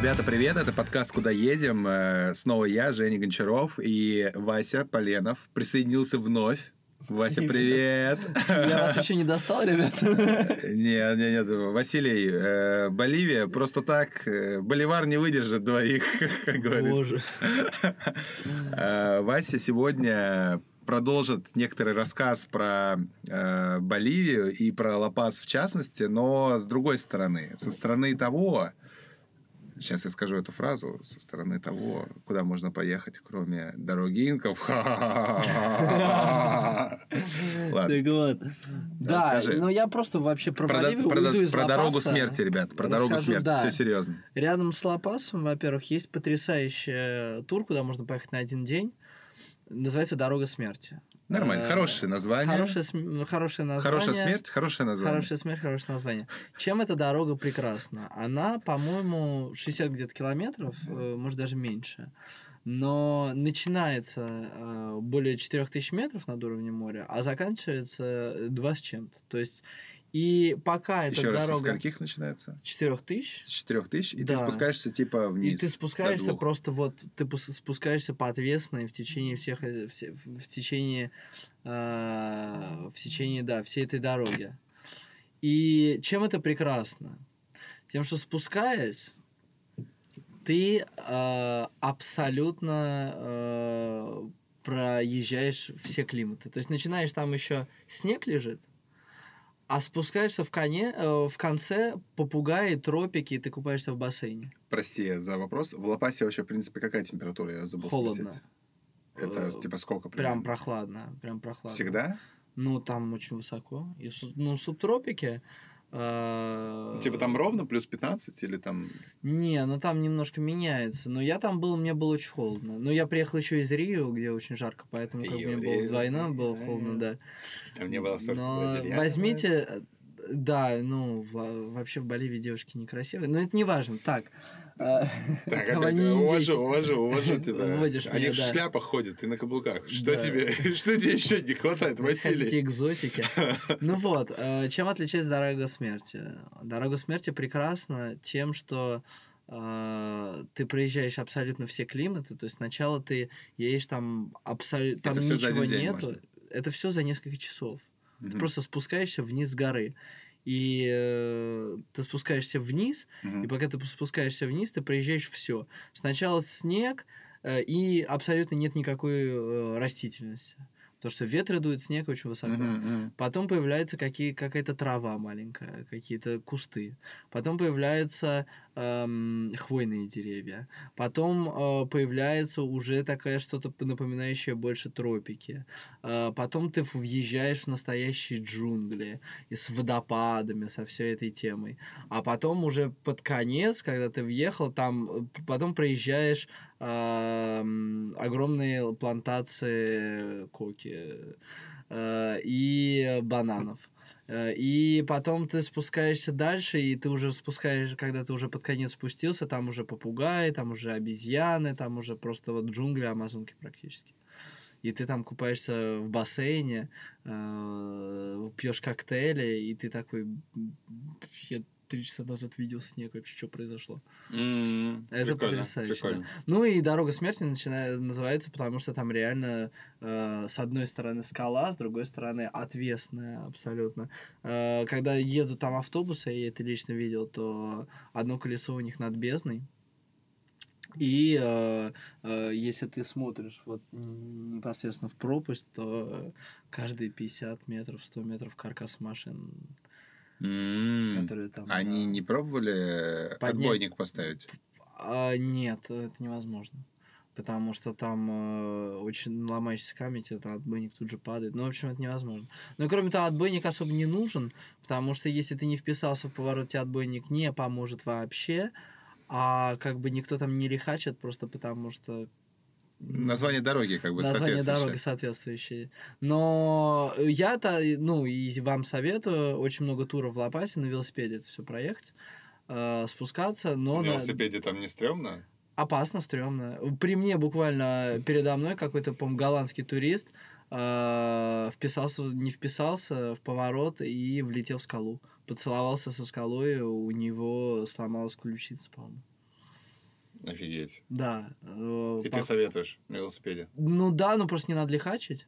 Ребята, привет! Это подкаст «Куда едем?» Э, Снова я, Женя Гончаров и Вася Поленов присоединился вновь. Вася, привет! Я вас еще не достал, ребят? Нет, нет, нет. Василий, э, Боливия просто так, э, Боливар не выдержит двоих, как говорится. Боже. Э, Вася сегодня продолжит некоторый рассказ про э, Боливию и про Ла-Пас в частности, но с другой стороны, со стороны того, сейчас я скажу эту фразу, со стороны того, куда можно поехать, кроме дороги инков. Так вот. Да, но я просто вообще про Про, дорогу смерти, ребят, про дорогу смерти, все серьезно. Рядом с Ла-Пасом, во-первых, есть потрясающий тур, куда можно поехать на один день. Называется «Дорога смерти». Нормально, Э, хорошее название. Хорошее, см- хорошее название. Хорошая смерть, хорошее название. Хорошая смерть, хорошее название. Чем эта дорога прекрасна? Она, по-моему, 60 где-то километров, э, может даже меньше. Но начинается э, более 4000 метров над уровнем моря, а заканчивается 2 с чем-то. То есть, и пока эта Еще раз, с дорога... скольких начинается? 4000, С 4000, и ты Да. спускаешься типа вниз. и ты спускаешься просто вот, ты пус- спускаешься по отвесной в течение всех, э, в течение, э, в течение, да, всей этой дороги. И чем это прекрасно? Тем, что спускаясь, ты э, абсолютно э, проезжаешь все климаты. То есть начинаешь там еще снег лежит, а спускаешься в, коне, э, в конце попугаи, тропики, и ты купаешься в бассейне. Прости за вопрос. В Лопасе вообще, в принципе, какая температура? Я забыл Холодно. спросить. Это Э, типа сколько Прям прохладно, прям прохладно. Всегда? Ну, там очень высоко. И, ну, субтропики. Э, Типа там ровно плюс 15 или там... Не, ну там немножко меняется. Но я там был, мне было очень холодно. Но я приехал еще из Рио, где очень жарко, поэтому как мне было Рио. вдвойне было холодно, да. Там не было Но возьмите, да, ну, вообще в Боливии девушки некрасивые, но это не важно. Так, э, Так, опять, увожу, увожу, увожу тебя. Они меня, в да. шляпах ходят и на каблуках. Что Да. тебе, что тебе еще не хватает, Василий? экзотики. Ну вот, э, чем отличается дорога смерти? Дорога смерти прекрасна тем, что э, ты проезжаешь абсолютно все климаты, то есть сначала ты едешь там абсолютно, там ничего нету, это все за несколько часов. Ты Мгм, просто спускаешься вниз с горы. И э, ты спускаешься вниз, мгм. и пока ты спускаешься вниз, ты проезжаешь все. Сначала снег, э, и абсолютно нет никакой э, растительности. Потому что ветры дуют, снег очень высоко. Мгм. Потом появляется какие, какая-то трава маленькая, какие-то кусты. Потом появляются эм, хвойные деревья. Потом э, появляется уже такая что-то напоминающее больше тропики. Э, потом ты въезжаешь в настоящие джунгли и с водопадами, со всей этой темой. А потом уже под конец, когда ты въехал, там э, потом проезжаешь эм, огромные плантации коки э, и бананов. Э, И потом ты спускаешься дальше, и ты уже спускаешь, когда ты уже под конец спустился, там уже попугаи, там уже обезьяны, там уже просто вот джунгли Амазонки практически. И ты там купаешься в бассейне, пьешь коктейли, и ты такой, три часа назад видел снег, вообще что произошло? М, Это прикольно, потрясающе, прикольно. Ну и дорога смерти начинает, называется, потому что там реально э, с одной стороны скала, с другой стороны отвесная абсолютно. Э, когда едут там автобусы, я это лично видел, то одно колесо у них над бездной. И э, э, если ты смотришь вот непосредственно в пропасть, то каждые 50 метров, 100 метров каркас машин, Которые там... Они да. не пробовали Поднять. отбойник поставить? А, нет, это невозможно. Потому что там э, очень ломаешься камень, это отбойник тут же падает. Ну, в общем, это невозможно. Ну и кроме того, отбойник особо не нужен, потому что если ты не вписался в поворот, тебе отбойник не поможет вообще. А как бы никто там не лихачит, просто потому что Название дороги как бы название дороги соответствующее. Но я-то, ну, и вам советую, очень много туров в Лопасе на велосипеде это все проехать, э, спускаться, но На на- велосипеде там не стрёмно? опасно, стрёмно. При мне буквально передо мной какой-то, по голландский турист э, вписался, не вписался в поворот и влетел в скалу. Поцеловался со скалой, у него сломалась ключица, по-моему. Офигеть. Да. э, И по- ты советуешь на велосипеде? Ну да, ну просто не надо лихачить.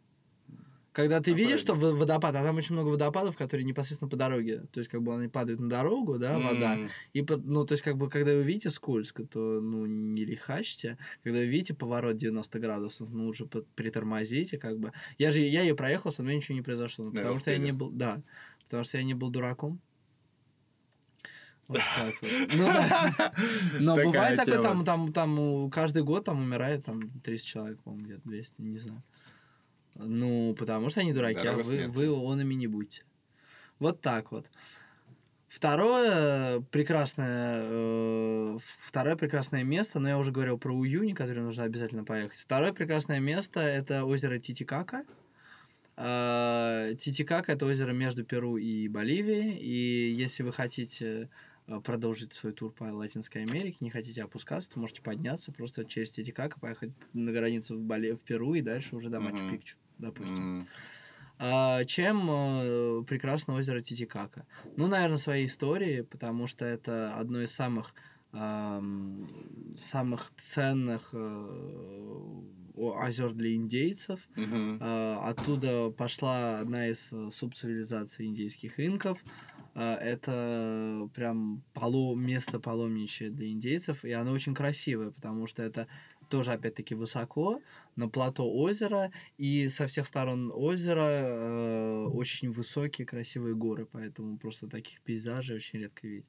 Когда ты А видишь, что водопад, а там очень много водопадов, которые непосредственно по дороге. То есть, как бы они падают на дорогу, да, вода. М, И, ну, то есть, как бы, когда вы видите скользко, то, ну, не лихачьте. Когда вы видите поворот 90 градусов, ну, уже притормозите, как бы. Я же, я ее проехал, со мной ничего не произошло. ну, потому что я не был, да, потому что я не был дураком. Вот так вот. Ну да. Но Такая бывает такое, там, там, там каждый год там умирает там 300 человек, по-моему, где-то 200, не знаю. Ну, потому что они дураки, а вы, смерти. вы онами не будьте. Вот так вот. Второе прекрасное, э, второе прекрасное место, но я уже говорил про Уюни, которое нужно обязательно поехать. Второе прекрасное место это озеро Титикака. Э, Титикака это озеро между Перу и Боливией, и если вы хотите э, продолжить свой тур по Латинской Америке, не хотите опускаться, то можете подняться просто через Титикака, поехать на границу в, Боли... в Перу и дальше уже до Мгм. Мачу-Пикчу, допустим. м, А, чем э, прекрасно озеро Титикака? Ну, наверное, своей историей, потому что это одно из самых ам, самых ценных э, озер для индейцев. мгм. А, Оттуда пошла одна из э, субцивилизаций индейских инков. А, Это прям поло, место паломничье для индейцев, и оно очень красивое, потому что это тоже, опять-таки, высоко, на плато озера, и со всех сторон озера э, очень высокие, красивые горы, поэтому просто таких пейзажей очень редко видеть.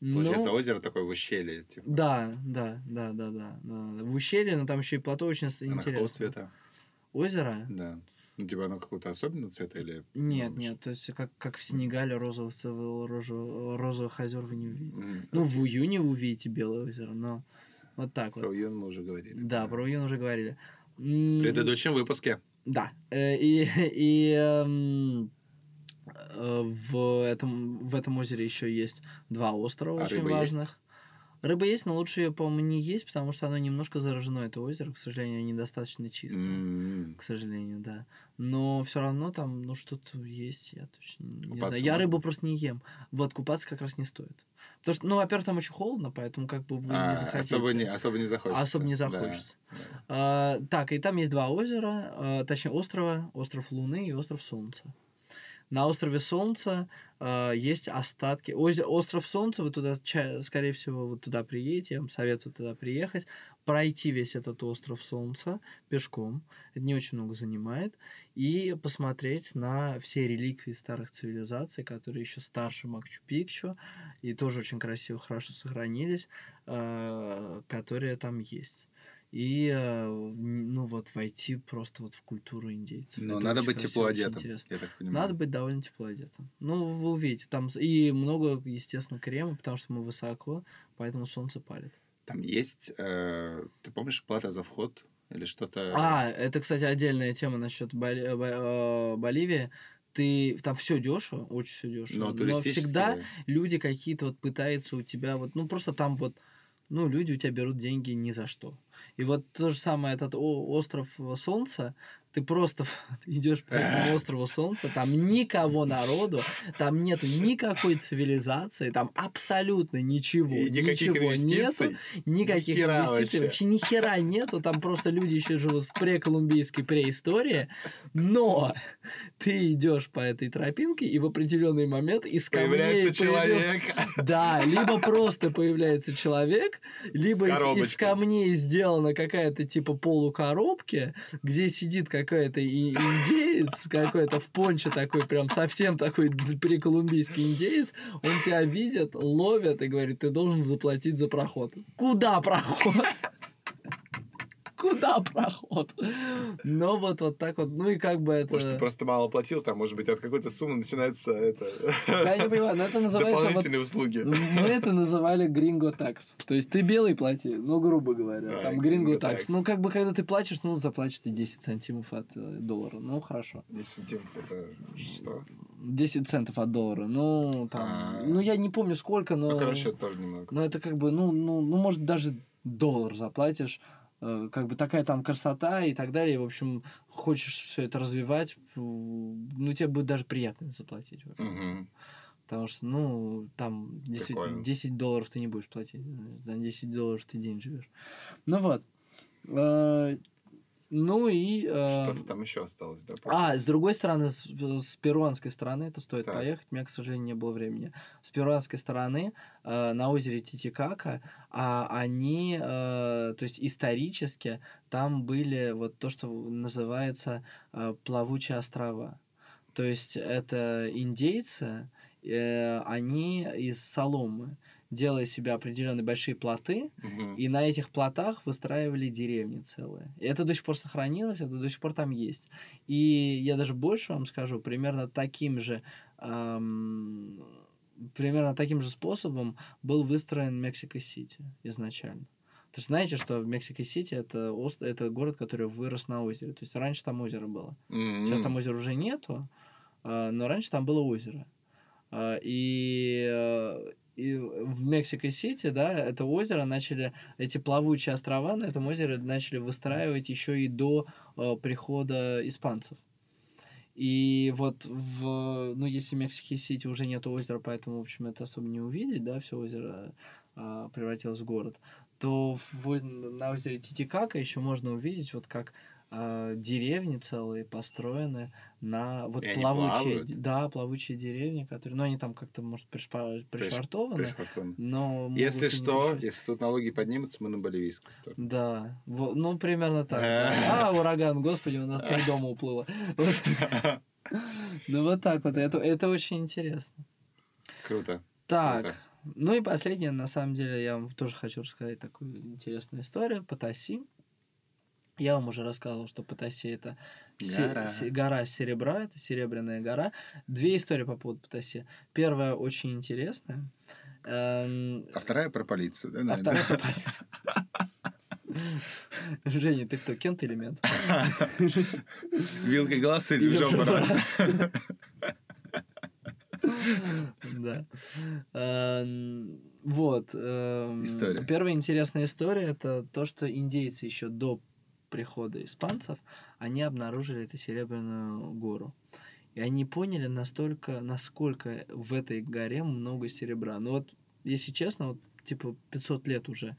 Получается, Ну, озеро такое в ущелье, типа. да, да, да, да, да, да. В ущелье, но там еще и плато очень с- Оно какого интересно. цвета? Озеро? Да. Ну, типа оно какого-то особенного цвета или... Нет, ну, нет, то есть как, как в Сенегале розовых, цев- розовых, розовых озер вы не увидите. м, Ну, в июне вы увидите Белое озеро, но вот так Про вот. Юн мы уже говорили. Да, про июнь уже говорили. В предыдущем выпуске. Да. э, И, и эм, э, в, этом, в этом озере еще есть два острова А очень есть? Рыба есть, но лучше ее, по-моему, не есть, потому что оно немножко заражено, это озеро, к сожалению, недостаточно чистое. М, К сожалению, да. Но все равно там, ну, что-то есть, я точно не Купаться знаю. Я можно? рыбу просто не ем. Вот, купаться как раз не стоит. Потому что, ну, во-первых, там очень холодно, поэтому как бы вы а, не захотите. особо не, особо не захочется. Особо не Да, захочется. да. А, так, и там есть два озера, а, точнее, острова, остров Луны и остров Солнца. На острове Солнца а, есть остатки. Озе- остров Солнца, вы туда, скорее всего, вот туда приедете, я вам советую туда приехать, пройти весь этот остров Солнца пешком, это не очень много занимает, и посмотреть на все реликвии старых цивилизаций, которые еще старше Макчу-Пикчу, и тоже очень красиво, хорошо сохранились, а, которые там есть. И, э, ну вот, войти просто вот в культуру индейцев. Но Это надо быть красиво, тепло одетым, интересно. я так понимаю. Надо быть довольно тепло одетым. Ну, вы увидите, там и много, естественно, крема, потому что мы высоко, поэтому солнце палит. Там есть, э, ты помнишь, плата за вход или что-то? А, это, кстати, отдельная тема насчет Боли- Бо- э, Боливии. Ты там все дешево, очень все дешево. но Но, всегда люди какие-то вот пытаются у тебя вот, ну просто там вот, ну люди у тебя берут деньги ни за что. И вот то же самое этот о- остров Солнца, ты просто идешь по этому острову Солнца, там никого народу, там нету никакой цивилизации, там абсолютно ничего, И никаких ничего нету, никаких Ни инвестиций, вообще. вообще ни хера нету, там просто люди еще живут в преколумбийской преистории, но ты идешь по этой тропинке, и в определенный момент из камней Появляется человек. да, либо просто появляется человек, либо из- из, камней сделана какая-то типа полукоробки, где сидит какой-то индеец, какой-то в понче такой, прям совсем такой преколумбийский индеец, он тебя видит, ловит и говорит, ты должен заплатить за проход. Куда проход? Куда проход? Но вот, вот так вот, ну и как бы это... Может, ты просто мало платил, там, может быть, от какой-то суммы начинается это... Я не понимаю, но это называется... вот- Дополнительные услуги. Мы это называли гринго такс. То есть ты белый плати, ну, грубо говоря. Да, там гринго такс. Ну, как бы, когда ты платишь, ну, заплатишь ты 10 сантимов от э, доллара. Ну, хорошо. 10 сантимов это что? 10 центов от доллара. Ну, там... А. Ну, я не помню сколько, но... Ну, короче, это тоже немного. Но это как бы, ну, ну, ну, может, даже доллар заплатишь. Э, Как бы такая там красота и так далее. В общем, хочешь все это развивать, ну, тебе будет даже приятно заплатить. Мгм. Потому что, ну, там 10, Прикольно. 10 долларов ты не будешь платить. За 10 долларов ты день живешь. Ну вот. Ну и... э, Что-то там еще осталось, да? а, с другой стороны, с, с перуанской стороны, это стоит Так. поехать, у меня, к сожалению, не было времени. С перуанской стороны э, на озере Титикака, а, они, э, то есть исторически, там были вот то, что называется э, плавучие острова. То есть это индейцы, э, они из соломы делая себе определенные большие плоты, Мгм. и на этих плотах выстраивали деревни целые. И это до сих пор сохранилось, это до сих пор там есть. И я даже больше вам скажу, примерно таким же ам, примерно таким же способом был выстроен Мексико-Сити изначально. То есть знаете, что в Мексико-Сити это, ост- это город, который вырос на озере. То есть раньше там озеро было. М-м. Сейчас там озера уже нету, а, но раньше там было озеро. А, И, э, и в Мексико-Сити, да, это озеро начали, эти плавучие острова на этом озере начали выстраивать еще и до э, прихода испанцев. И вот в, ну, если в Мексико-Сити уже нет озера, поэтому, в общем, это особо не увидеть, да, все озеро а, превратилось в город, то в, на озере Титикака еще можно увидеть, вот как а, деревни целые построены на вот И плавучие, да, плавучие деревни, которые, ну, они там как-то, может, пришпа- пришвартованы, Пришвартован. но... Если что, мешать. если тут налоги поднимутся, мы на боливийскую сторону. Да, во- ну, примерно так. да. А, ураган, господи, у нас три дома уплыло. Вот. Ну, вот так вот, это, это очень интересно. Круто. Так, Круто. ну и последнее, на самом деле, я вам тоже хочу рассказать такую интересную историю. Патаси. Я вам уже рассказывал, что Патаси это Гора. се- гора серебра, это серебряная гора. Две истории по поводу Патаси. Первая очень интересная. Эм, А вторая про полицию, да, а наверное? вторая про- Женя, ты кто, Кент или мент? Вилкой глаз или в раз? Да. Эм, Вот. эм, История. Первая интересная история это то, что индейцы еще до прихода испанцев, они обнаружили эту серебряную гору. И они поняли настолько, насколько в этой горе много серебра. Ну вот, если честно, вот типа 500 лет уже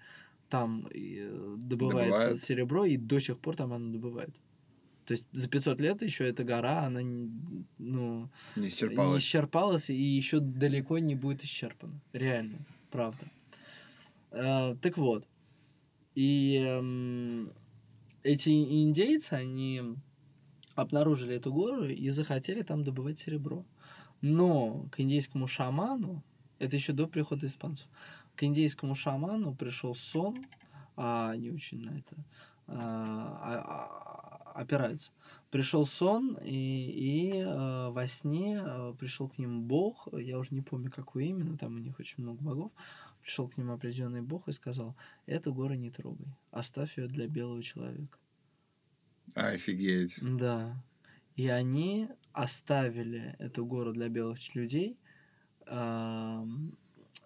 там э, добывается Добывают. серебро, и до сих пор там оно добывает. То есть за 500 лет еще эта гора, она, не- ну, Не не исчерпалось. исчерпалась и еще далеко не будет исчерпана. Реально, правда. Э, так вот. И эм, эти индейцы, они обнаружили эту гору и захотели там добывать серебро. Но к индейскому шаману, это еще до прихода испанцев, к индейскому шаману пришел сон, а они очень на это а, а, а, опираются. Пришел сон, и, и э, во сне э, пришел к ним бог, я уже не помню, какой именно, там у них очень много богов. Пришел к ним определенный бог и сказал: Эту гору не трогай, оставь ее для белого человека. Офигеть. Да. И они оставили эту гору для белых людей,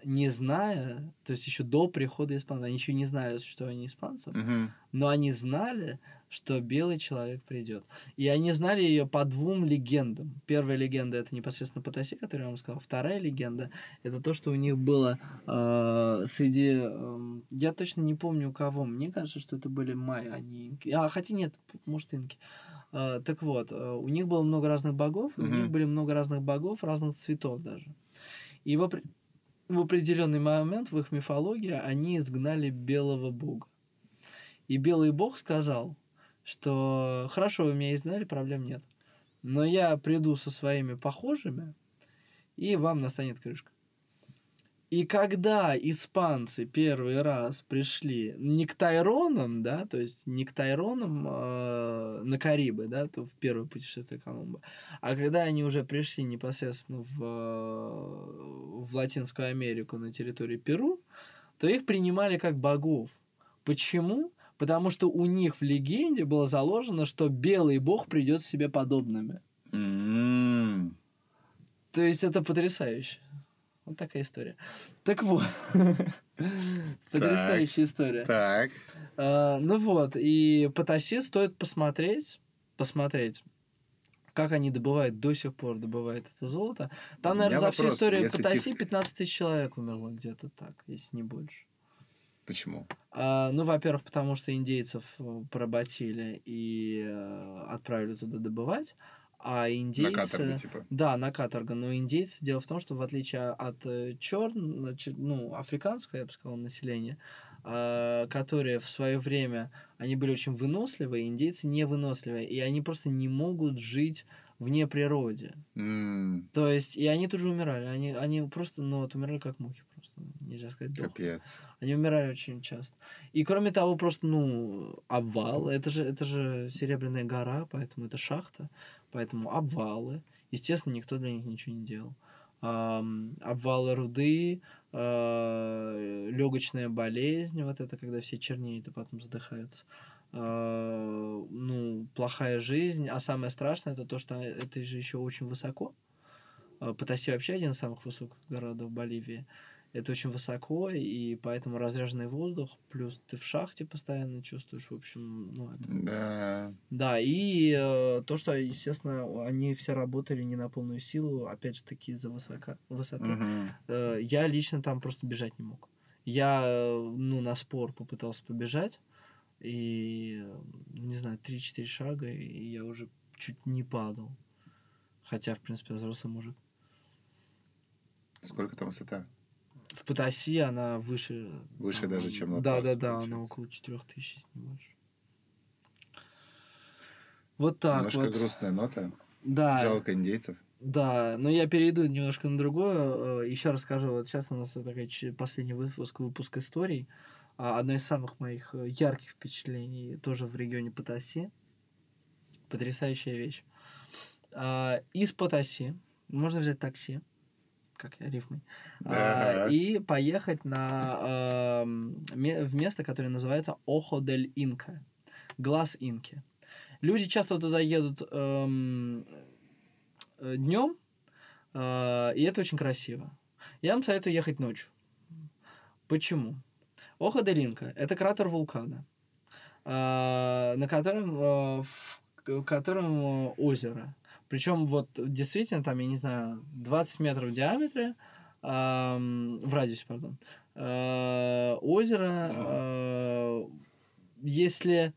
не зная, то есть еще до прихода испанцев, они еще не знали о существовании испанцев, Мгм. но они знали, что белый человек придет. И они знали ее по двум легендам. Первая легенда это непосредственно Патаси, которую я вам сказал. Вторая легенда это то, что у них было э, среди. эм, я точно не помню у кого. Мне кажется, что это были майя, а не инки. А, хотя нет, может, инки. Э, так вот, э, у них было много разных богов, и у них были много разных богов, разных цветов даже. И опре- в определенный момент в их мифологии они изгнали белого бога. И белый бог сказал, что хорошо, вы меня изгнали, проблем нет. Но я приду со своими похожими, и вам настанет крышка. И когда испанцы первый раз пришли не к Тайронам, да, то есть не к Тайронам э, на Карибы, да, то в первое путешествие Колумба, а когда они уже пришли непосредственно в, э, в Латинскую Америку на территории Перу, то их принимали как богов. Почему? Потому что у них в легенде было заложено, что белый бог придет себе подобными. М. То есть это потрясающе. Вот такая история. Так вот. Потрясающая история. Так. А, Ну вот, и Патаси стоит посмотреть, посмотреть, как они добывают, до сих пор добывают это золото. Там, наверное, за всю историю Патаси тех- 15 тысяч человек умерло где-то так, если не больше. Почему? А, ну, во-первых, потому что индейцев э, поработили и э, отправили туда добывать, а индейцы... На каторгу, типа. Да, на каторгу. Но индейцы, дело в том, что в отличие от черного, ну, африканского, я бы сказал, населения, а, которые в свое время, они были очень выносливые, индейцы не выносливые, и они просто не могут жить вне природе. М, То есть, и они тоже умирали. Они, они просто, ну, вот умирали как мухи просто. Нельзя сказать, дохли. Капец. Они умирали очень часто. И кроме того, просто, ну, обвал. Это же, это же Серебряная гора, поэтому это шахта. Поэтому обвалы. Естественно, никто для них ничего не делал. Обвалы руды, легочная болезнь, вот это когда все чернеют и потом задыхаются. А, ну, плохая жизнь, а самое страшное это то, что это же еще очень высоко. А, Потаси вообще один из самых высоких городов Боливии. Это очень высоко, и поэтому разряженный воздух, плюс ты в шахте постоянно чувствуешь, в общем, ну, это Да. да, и э, то, что, естественно, они все работали не на полную силу, опять же таки из-за высока, высоты. Мгм. Э, я лично там просто бежать не мог. Я, э, ну, на спор попытался побежать, и, э, не знаю, 3-4 шага, и я уже чуть не падал. Хотя, в принципе, взрослый мужик. Сколько там высота? В Патаси она выше... Выше там, даже, чем Да, Ла-Пас, да, да, она около 4000, если не больше. Вот так Немножко вот. грустная нота. Да. Жалко индейцев. Да, но я перейду немножко на другое. Еще расскажу. Вот сейчас у нас такой последний выпуск, выпуск историй. А, Одно из самых моих э, ярких впечатлений тоже в регионе Патаси. Потрясающая вещь. А, Из Патаси можно взять такси, как я рифмой, а, Ага. и поехать на, ме- в место, которое называется Охо дель Инка. Глаз Инки. Люди часто туда едут днем, и это очень красиво. Я вам советую ехать ночью. Почему? Охо дель Инка – это кратер вулкана, а, на котором, а, в котором а, озеро. Причем вот действительно там, я не знаю, 20 метров в диаметре, ам, в радиусе, пардон, а, озеро, а, если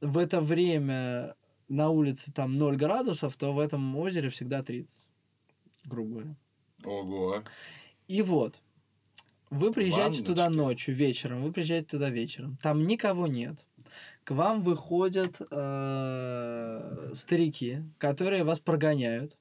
в это время на улице там 0 градусов, то в этом озере всегда 30, грубо говоря. Ого. И вот, вы приезжаете туда Ванночки. ночью, вечером, вы приезжаете туда вечером, там никого нет. К вам выходят э, старики, которые вас прогоняют.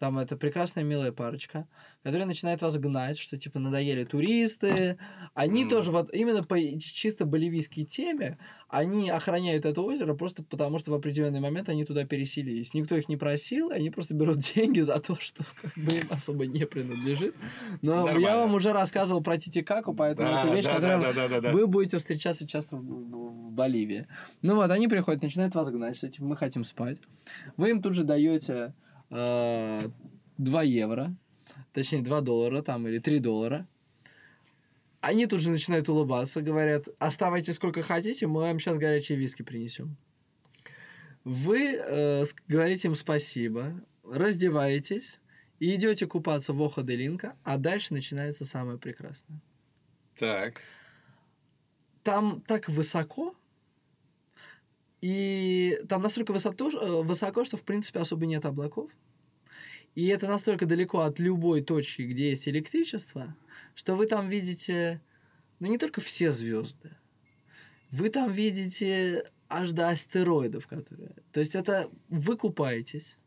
Там это прекрасная милая парочка, которая начинает вас гнать, что типа надоели туристы. Они М. тоже вот именно по чисто боливийской теме, они охраняют это озеро просто потому, что в определенный момент они туда переселились. Никто их не просил, они просто берут деньги за то, что как бы им особо не принадлежит. Но я Нормально. вам уже рассказывал про Титикаку, поэтому Да, это вещь, да, которая да, да, да, да. вы будете встречаться часто в, в- Боливии. Ну вот, они приходят, начинают вас гнать, что типа мы хотим спать. Вы им тут же даете 2 евро, точнее 2 доллара там или 3 доллара. Они тут же начинают улыбаться, говорят, оставайтесь сколько хотите, мы вам сейчас горячие виски принесем. Вы э, говорите им спасибо, раздеваетесь и идете купаться в Охо де Линка, а дальше начинается самое прекрасное Так. там так высоко, и там настолько высото, э, высоко, что в принципе особо нет облаков. И это настолько далеко от любой точки, где есть электричество, что вы там видите, ну не только все звезды, вы там видите аж до астероидов, которые. То есть это вы купаетесь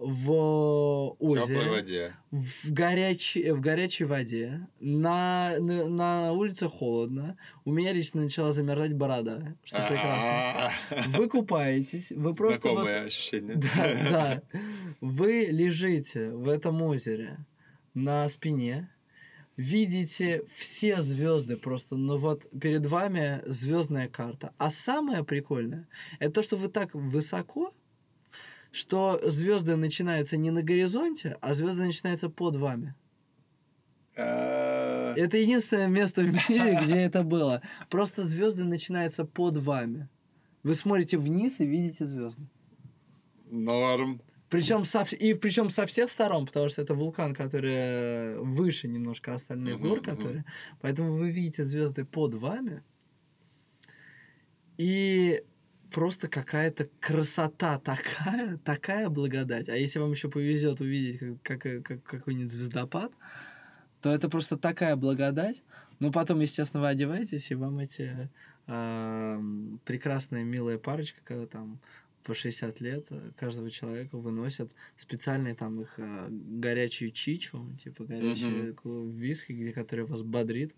в В озере воде. в, горячей, в горячей воде, на, на, на улице холодно, у меня лично начала замерзать борода, что прекрасно. Вы купаетесь, вы просто вот- ощущение. да, да. Вы лежите в этом озере на спине, видите все звезды просто, ну вот перед вами звездная карта. А самое прикольное, это то, что вы так высоко, что звезды начинаются не на горизонте, а звезды начинаются под вами. А, Это единственное место в мире, где это было. Просто звезды начинаются под вами. Вы смотрите вниз и видите звезды. Норм. Причем со, и причем со всех сторон, потому что это вулкан, который э, выше немножко остальных Мгм, гор, которые. Поэтому вы видите звезды под вами. И просто какая-то красота такая, такая благодать. А если вам еще повезет увидеть как, как- как- какой-нибудь звездопад, то это просто такая благодать. Но потом, естественно, вы одеваетесь, и вам эти ам, прекрасная, милая парочка, когда там по 60 лет э, каждого человека выносят специальные там их а, горячую чичу, типа горячую ку- виски, где который вас бодрит.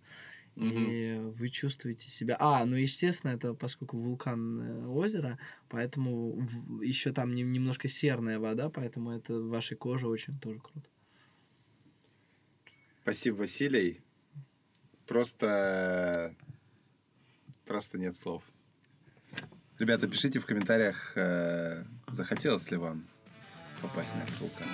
И вы чувствуете себя... А, ну, естественно, это поскольку вулкан озеро, поэтому еще там нем- немножко серная вода, поэтому это вашей коже очень тоже круто. Спасибо, Василий. Просто... Просто нет слов. Ребята, пишите в комментариях, э, захотелось ли вам попасть на этот вулкан.